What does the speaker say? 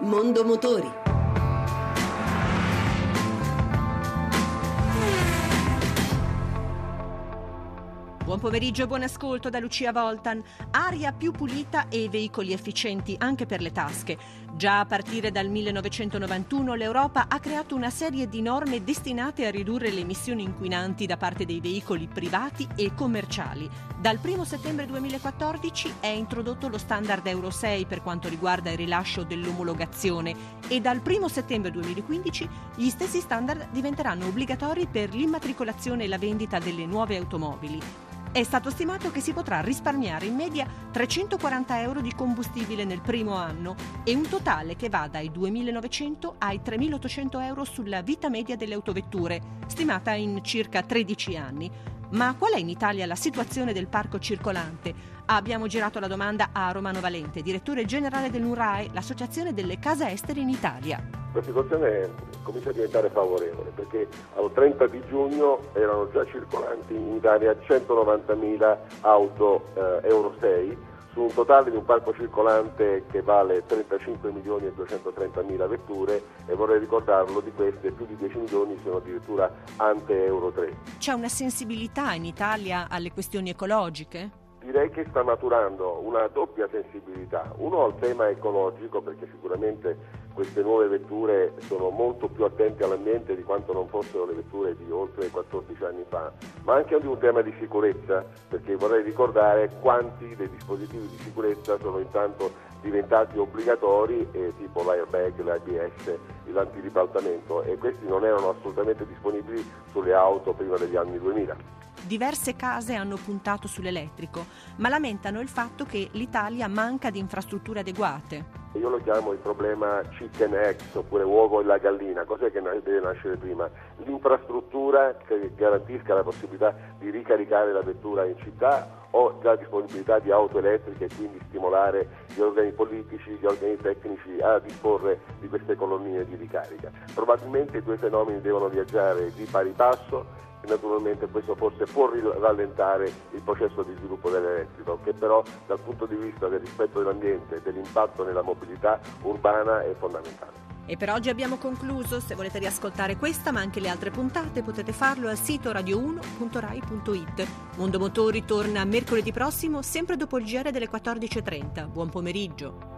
Mondo Motori. Buon pomeriggio e buon ascolto da Lucia Voltan. Aria più pulita e veicoli efficienti anche per le tasche. Già a partire dal 1991 l'Europa ha creato una serie di norme destinate a ridurre le emissioni inquinanti da parte dei veicoli privati e commerciali. Dal 1 settembre 2014 è introdotto lo standard Euro 6 per quanto riguarda il rilascio dell'omologazione e dal 1 settembre 2015 gli stessi standard diventeranno obbligatori per l'immatricolazione e la vendita delle nuove automobili. È stato stimato che si potrà risparmiare in media 340 euro di combustibile nel primo anno e un totale che va dai 2.900 ai 3.800 euro sulla vita media delle autovetture, stimata in circa 13 anni. Ma qual è in Italia la situazione del parco circolante? Abbiamo girato la domanda a Romano Valente, direttore generale del NURAE, l'associazione delle case estere in Italia. La situazione comincia a diventare favorevole perché al 30 di giugno erano già circolanti in Italia 190.000 auto eh, Euro 6 su un totale di un parco circolante che vale 35 milioni e 230 mila vetture e vorrei ricordarlo di queste più di 10 milioni sono addirittura ante Euro 3. C'è una sensibilità in Italia alle questioni ecologiche? Direi che sta maturando una doppia sensibilità, uno al tema ecologico perché sicuramente queste nuove vetture sono molto più attente all'ambiente di quanto non fossero le vetture di oltre 14 anni fa, ma anche di un tema di sicurezza perché vorrei ricordare quanti dei dispositivi di sicurezza sono intanto diventati obbligatori eh, tipo l'airbag, l'ABS, l'antiribaltamento e questi non erano assolutamente disponibili sulle auto prima degli anni 2000. Diverse case hanno puntato sull'elettrico, ma lamentano il fatto che l'Italia manca di infrastrutture adeguate. Io lo chiamo il problema chicken eggs oppure uovo e la gallina, cos'è che deve nascere prima? L'infrastruttura che garantisca la possibilità di ricaricare la vettura in città o la disponibilità di auto elettriche e quindi stimolare gli organi politici, gli organi tecnici a disporre di queste colonie di ricarica. Probabilmente i due fenomeni devono viaggiare di pari passo naturalmente questo forse può rallentare il processo di sviluppo dell'elettrico, che però dal punto di vista del rispetto dell'ambiente e dell'impatto nella mobilità urbana è fondamentale. E per oggi abbiamo concluso. Se volete riascoltare questa ma anche le altre puntate potete farlo al sito radio1.rai.it. Mondo Motori torna mercoledì prossimo, sempre dopo il GR delle 14.30. Buon pomeriggio.